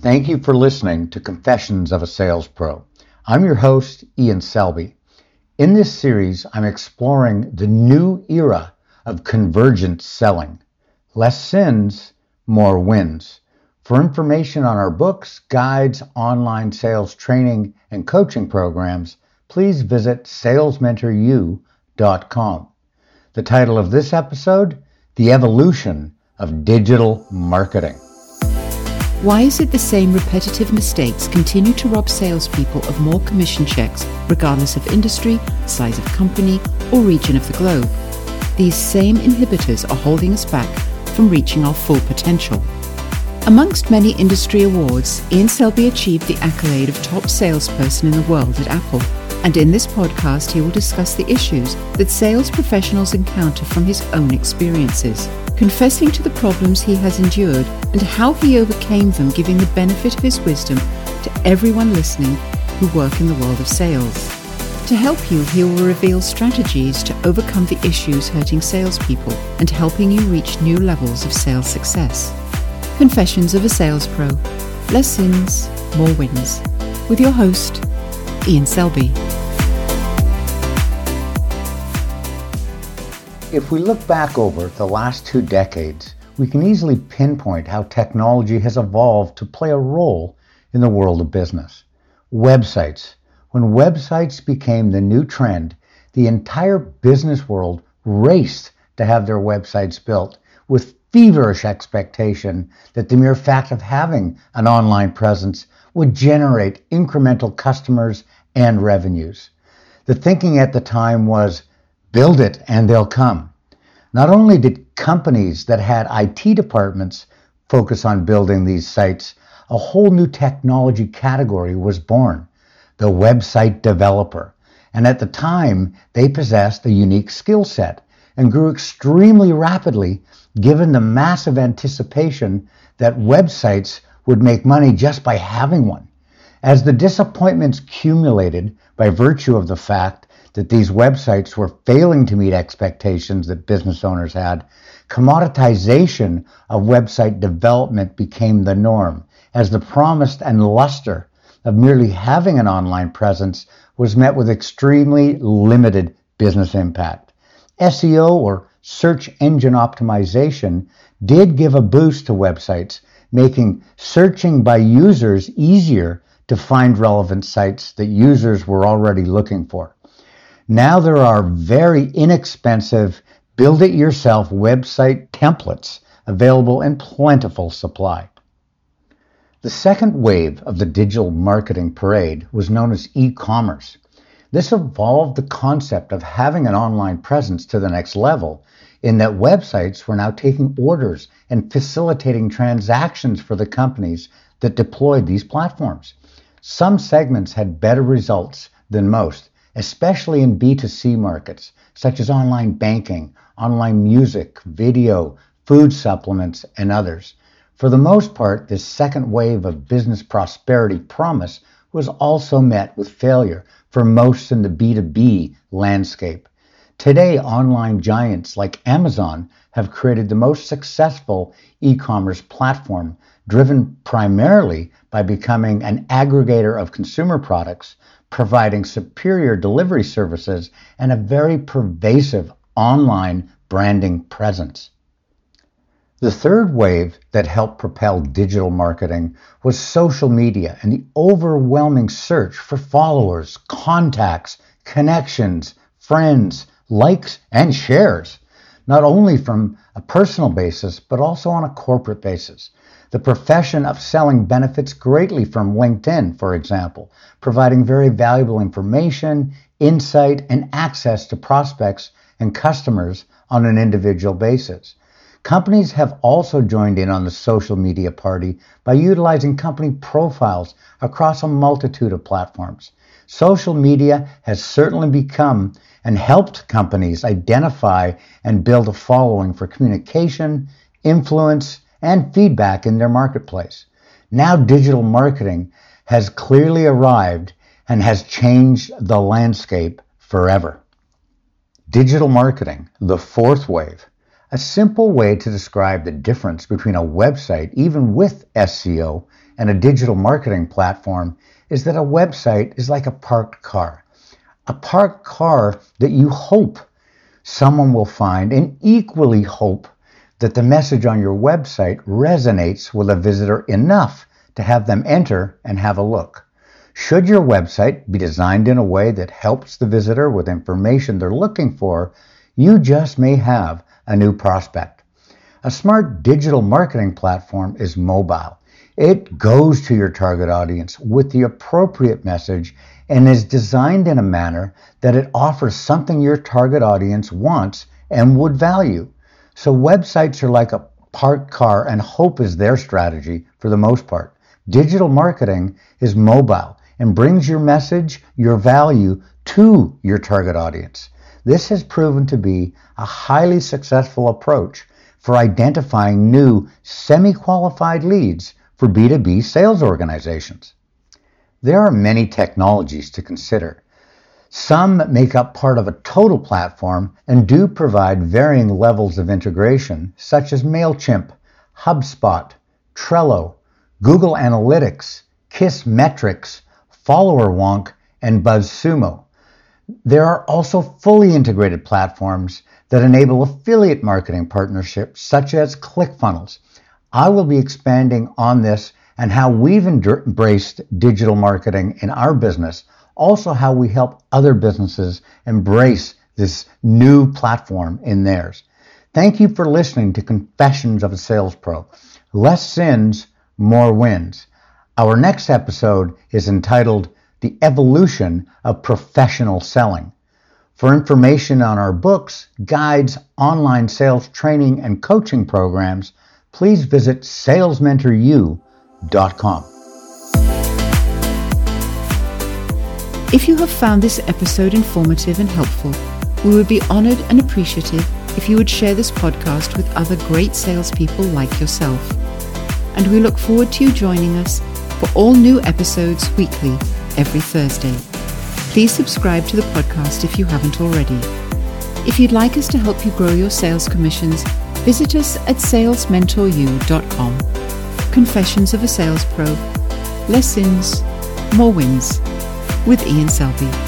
Thank you for listening to Confessions of a Sales Pro. I'm your host, Ian Selby. In this series, I'm exploring the new era of convergent selling. Less sins, more wins. For information on our books, guides, online sales training, and coaching programs, please visit salesmentoru.com. The title of this episode, The Evolution of Digital Marketing. Why is it the same repetitive mistakes continue to rob salespeople of more commission checks, regardless of industry, size of company, or region of the globe? These same inhibitors are holding us back from reaching our full potential. Amongst many industry awards, Ian Selby achieved the accolade of top salesperson in the world at Apple. And in this podcast, he will discuss the issues that sales professionals encounter from his own experiences, confessing to the problems he has endured and how he overcame them, giving the benefit of his wisdom to everyone listening who work in the world of sales. To help you, he will reveal strategies to overcome the issues hurting salespeople and helping you reach new levels of sales success. Confessions of a Sales Pro Less Sins, More Wins. With your host, Ian Selby. If we look back over the last two decades, we can easily pinpoint how technology has evolved to play a role in the world of business. Websites. When websites became the new trend, the entire business world raced to have their websites built with feverish expectation that the mere fact of having an online presence would generate incremental customers and revenues. The thinking at the time was build it and they'll come. Not only did companies that had IT departments focus on building these sites, a whole new technology category was born the website developer. And at the time, they possessed a unique skill set and grew extremely rapidly given the massive anticipation that websites would make money just by having one. As the disappointments accumulated by virtue of the fact that these websites were failing to meet expectations that business owners had, commoditization of website development became the norm as the promise and luster of merely having an online presence was met with extremely limited business impact. SEO or search engine optimization did give a boost to websites, making searching by users easier to find relevant sites that users were already looking for. Now there are very inexpensive build it yourself website templates available in plentiful supply. The second wave of the digital marketing parade was known as e-commerce. This evolved the concept of having an online presence to the next level in that websites were now taking orders and facilitating transactions for the companies that deployed these platforms. Some segments had better results than most, especially in B2C markets, such as online banking, online music, video, food supplements, and others. For the most part, this second wave of business prosperity promise was also met with failure for most in the B2B landscape. Today, online giants like Amazon have created the most successful e commerce platform, driven primarily by becoming an aggregator of consumer products, providing superior delivery services, and a very pervasive online branding presence. The third wave that helped propel digital marketing was social media and the overwhelming search for followers, contacts, connections, friends, likes, and shares, not only from a personal basis, but also on a corporate basis. The profession of selling benefits greatly from LinkedIn, for example, providing very valuable information, insight, and access to prospects and customers on an individual basis. Companies have also joined in on the social media party by utilizing company profiles across a multitude of platforms. Social media has certainly become and helped companies identify and build a following for communication, influence, and feedback in their marketplace. Now digital marketing has clearly arrived and has changed the landscape forever. Digital marketing, the fourth wave. A simple way to describe the difference between a website, even with SEO, and a digital marketing platform is that a website is like a parked car. A parked car that you hope someone will find and equally hope that the message on your website resonates with a visitor enough to have them enter and have a look. Should your website be designed in a way that helps the visitor with information they're looking for, you just may have a new prospect. A smart digital marketing platform is mobile. It goes to your target audience with the appropriate message and is designed in a manner that it offers something your target audience wants and would value. So websites are like a parked car and hope is their strategy for the most part. Digital marketing is mobile and brings your message, your value to your target audience. This has proven to be a highly successful approach for identifying new semi-qualified leads for B2B sales organizations. There are many technologies to consider. Some make up part of a total platform and do provide varying levels of integration, such as MailChimp, HubSpot, Trello, Google Analytics, Kissmetrics, FollowerWonk, and BuzzSumo. There are also fully integrated platforms that enable affiliate marketing partnerships such as ClickFunnels. I will be expanding on this and how we've embraced digital marketing in our business, also how we help other businesses embrace this new platform in theirs. Thank you for listening to Confessions of a Sales Pro. Less sins, more wins. Our next episode is entitled The Evolution of Professional Selling. For information on our books, guides, online sales training, and coaching programs, please visit salesmentoru.com. If you have found this episode informative and helpful, we would be honored and appreciative if you would share this podcast with other great salespeople like yourself. And we look forward to you joining us for all new episodes weekly every Thursday. Please subscribe to the podcast if you haven't already. If you'd like us to help you grow your sales commissions, visit us at salesmentoru.com. Confessions of a Sales Pro. Less sins, more wins. With Ian Selby.